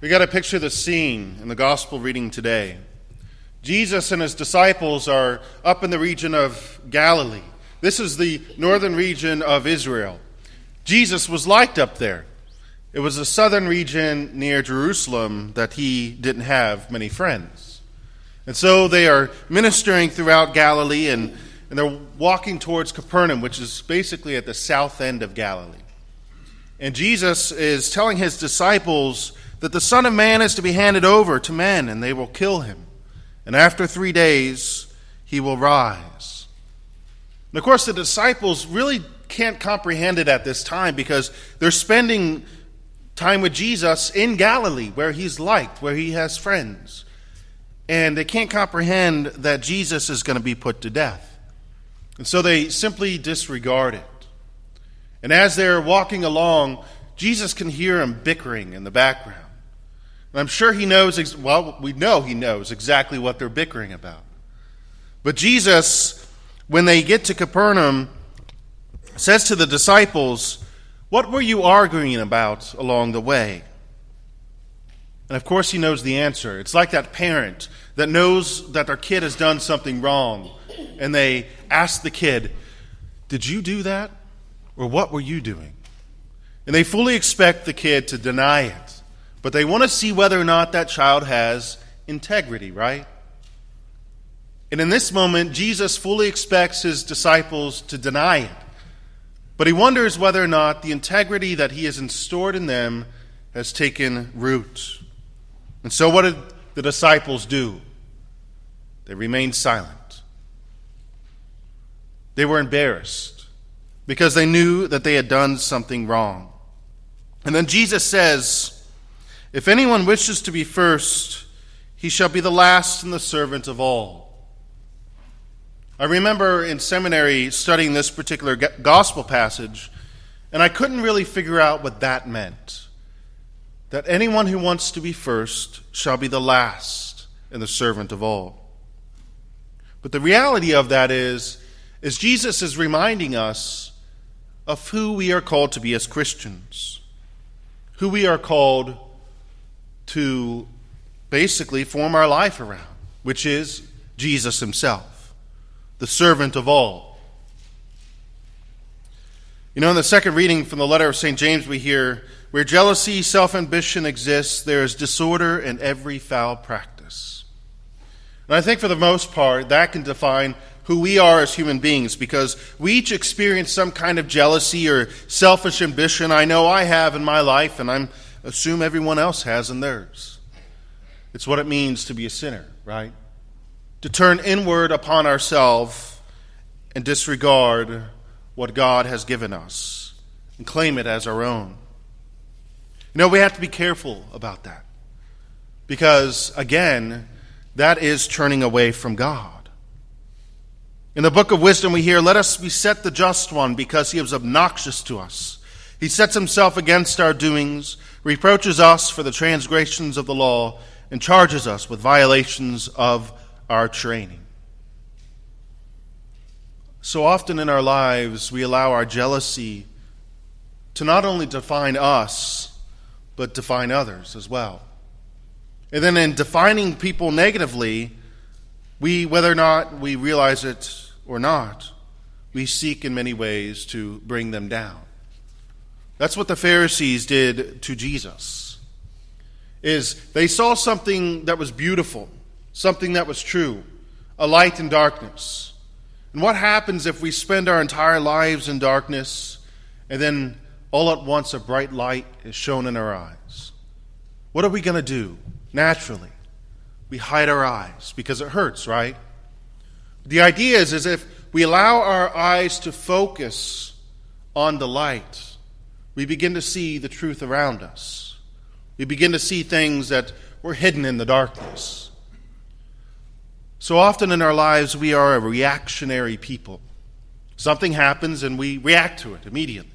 We got to picture the scene in the gospel reading today. Jesus and his disciples are up in the region of Galilee. This is the northern region of Israel. Jesus was liked up there. It was the southern region near Jerusalem that he didn't have many friends. And so they are ministering throughout Galilee and, and they're walking towards Capernaum, which is basically at the south end of Galilee. And Jesus is telling his disciples that the Son of Man is to be handed over to men, and they will kill him. And after three days, he will rise. And of course, the disciples really can't comprehend it at this time because they're spending time with Jesus in Galilee, where he's liked, where he has friends. And they can't comprehend that Jesus is going to be put to death. And so they simply disregard it. And as they're walking along, Jesus can hear them bickering in the background. And I'm sure he knows, well, we know he knows exactly what they're bickering about. But Jesus, when they get to Capernaum, says to the disciples, What were you arguing about along the way? And of course, he knows the answer. It's like that parent that knows that their kid has done something wrong, and they ask the kid, Did you do that? Or what were you doing? And they fully expect the kid to deny it. But they want to see whether or not that child has integrity, right? And in this moment, Jesus fully expects his disciples to deny it. But he wonders whether or not the integrity that he has installed in them has taken root. And so, what did the disciples do? They remained silent. They were embarrassed because they knew that they had done something wrong. And then Jesus says, if anyone wishes to be first, he shall be the last and the servant of all. I remember in seminary studying this particular gospel passage, and I couldn't really figure out what that meant. That anyone who wants to be first shall be the last and the servant of all. But the reality of that is, is Jesus is reminding us of who we are called to be as Christians, who we are called to basically form our life around, which is Jesus himself, the servant of all. You know, in the second reading from the letter of St. James, we hear, Where jealousy, self ambition exists, there is disorder in every foul practice. And I think for the most part, that can define who we are as human beings because we each experience some kind of jealousy or selfish ambition. I know I have in my life, and I'm assume everyone else has in theirs. It's what it means to be a sinner, right? To turn inward upon ourselves and disregard what God has given us and claim it as our own. You know, we have to be careful about that because, again, that is turning away from God. In the book of wisdom, we hear, Let us beset the just one because he is obnoxious to us. He sets himself against our doings reproaches us for the transgressions of the law, and charges us with violations of our training. So often in our lives, we allow our jealousy to not only define us, but define others as well. And then in defining people negatively, we, whether or not we realize it or not, we seek in many ways to bring them down. That's what the Pharisees did to Jesus. Is they saw something that was beautiful, something that was true, a light in darkness. And what happens if we spend our entire lives in darkness and then all at once a bright light is shown in our eyes? What are we going to do? Naturally, we hide our eyes because it hurts, right? The idea is as if we allow our eyes to focus on the light we begin to see the truth around us. We begin to see things that were hidden in the darkness. So often in our lives, we are a reactionary people. Something happens and we react to it immediately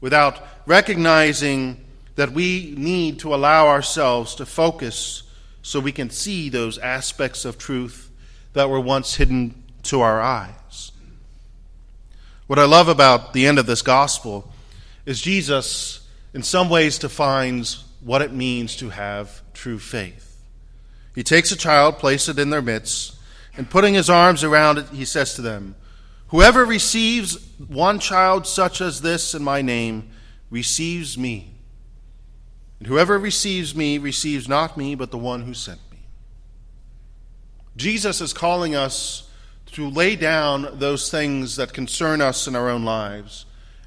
without recognizing that we need to allow ourselves to focus so we can see those aspects of truth that were once hidden to our eyes. What I love about the end of this gospel is Jesus, in some ways, defines what it means to have true faith. He takes a child, places it in their midst, and putting his arms around it, he says to them, Whoever receives one child such as this in my name receives me. And whoever receives me receives not me, but the one who sent me. Jesus is calling us to lay down those things that concern us in our own lives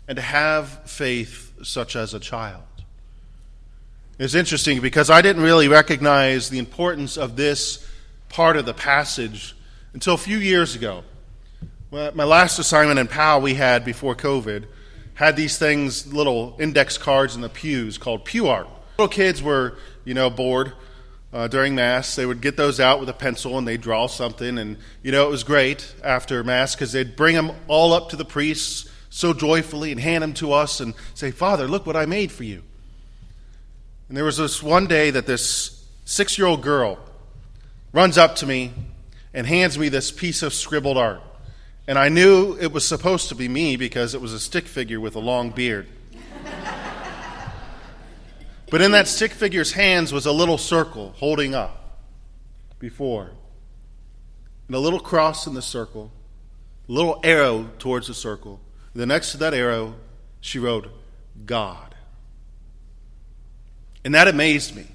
and to have faith such as a child. It's interesting because I didn't really recognize the importance of this part of the passage until a few years ago. Well, my last assignment in PAL we had before COVID had these things, little index cards in the pews called pew art. Little kids were, you know, bored uh, during Mass. They would get those out with a pencil and they'd draw something. And, you know, it was great after Mass because they'd bring them all up to the priests so joyfully and hand them to us and say, Father, look what I made for you. And there was this one day that this six year old girl runs up to me and hands me this piece of scribbled art. And I knew it was supposed to be me because it was a stick figure with a long beard. But in that stick figure's hands was a little circle holding up before. And a little cross in the circle, a little arrow towards the circle. Then next to that arrow, she wrote, God. And that amazed me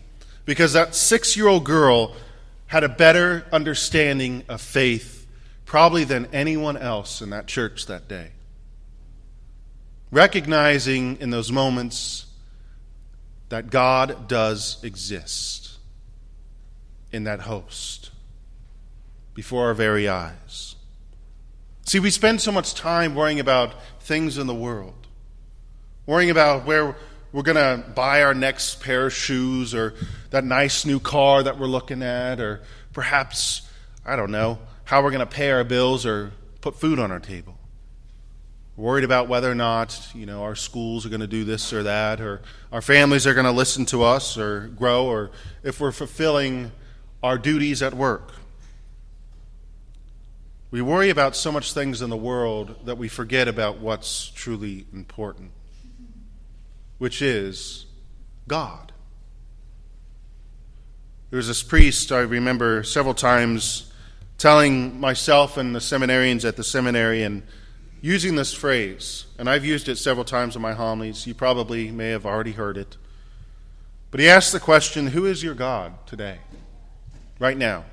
because that six year old girl had a better understanding of faith probably than anyone else in that church that day. Recognizing in those moments that God does exist in that host before our very eyes. See, we spend so much time worrying about things in the world, worrying about where we're going to buy our next pair of shoes or that nice new car that we're looking at, or perhaps, I don't know, how we're going to pay our bills or put food on our table. Worried about whether or not you know our schools are going to do this or that or our families are going to listen to us or grow or if we're fulfilling our duties at work we worry about so much things in the world that we forget about what's truly important which is god there was this priest i remember several times telling myself and the seminarians at the seminary and using this phrase, and I've used it several times in my homilies. You probably may have already heard it. But he asked the question Who is your God today, right now,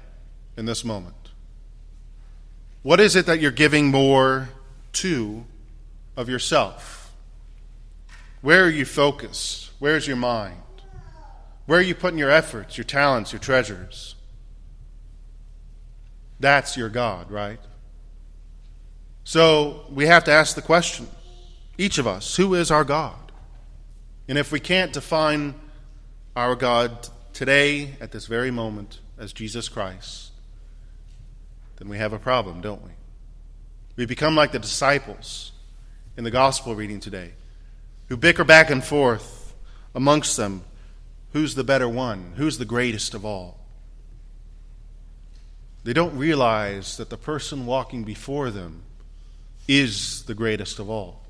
in this moment? What is it that you're giving more to of yourself? Where are you focused? Where's your mind? Where are you putting your efforts, your talents, your treasures? That's your God, right? So we have to ask the question, each of us, who is our God? And if we can't define our God today, at this very moment, as Jesus Christ, then we have a problem, don't we? We become like the disciples in the gospel reading today, who bicker back and forth amongst them who's the better one, who's the greatest of all. They don't realize that the person walking before them is the greatest of all.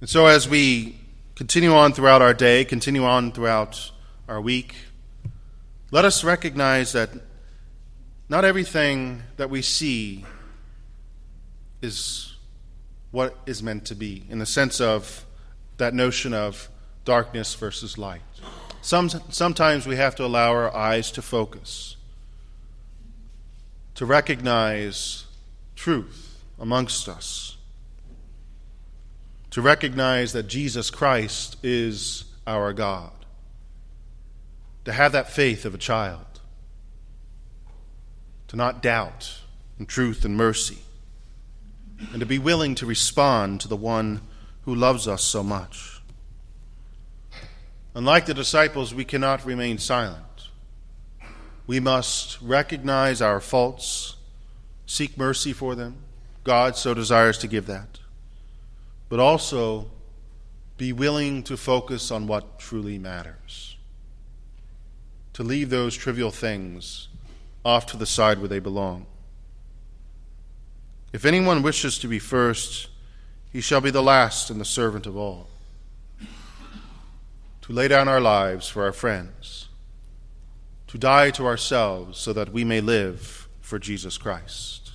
And so, as we continue on throughout our day, continue on throughout our week, let us recognize that not everything that we see is what is meant to be, in the sense of that notion of darkness versus light. Some, sometimes we have to allow our eyes to focus to recognize truth amongst us, to recognize that Jesus Christ is our God, to have that faith of a child, to not doubt in truth and mercy, and to be willing to respond to the one who loves us so much. Unlike the disciples, we cannot remain silent. We must recognize our faults, seek mercy for them. God so desires to give that. But also be willing to focus on what truly matters. To leave those trivial things off to the side where they belong. If anyone wishes to be first, he shall be the last and the servant of all. to lay down our lives for our friends, to die to ourselves so that we may live for Jesus Christ.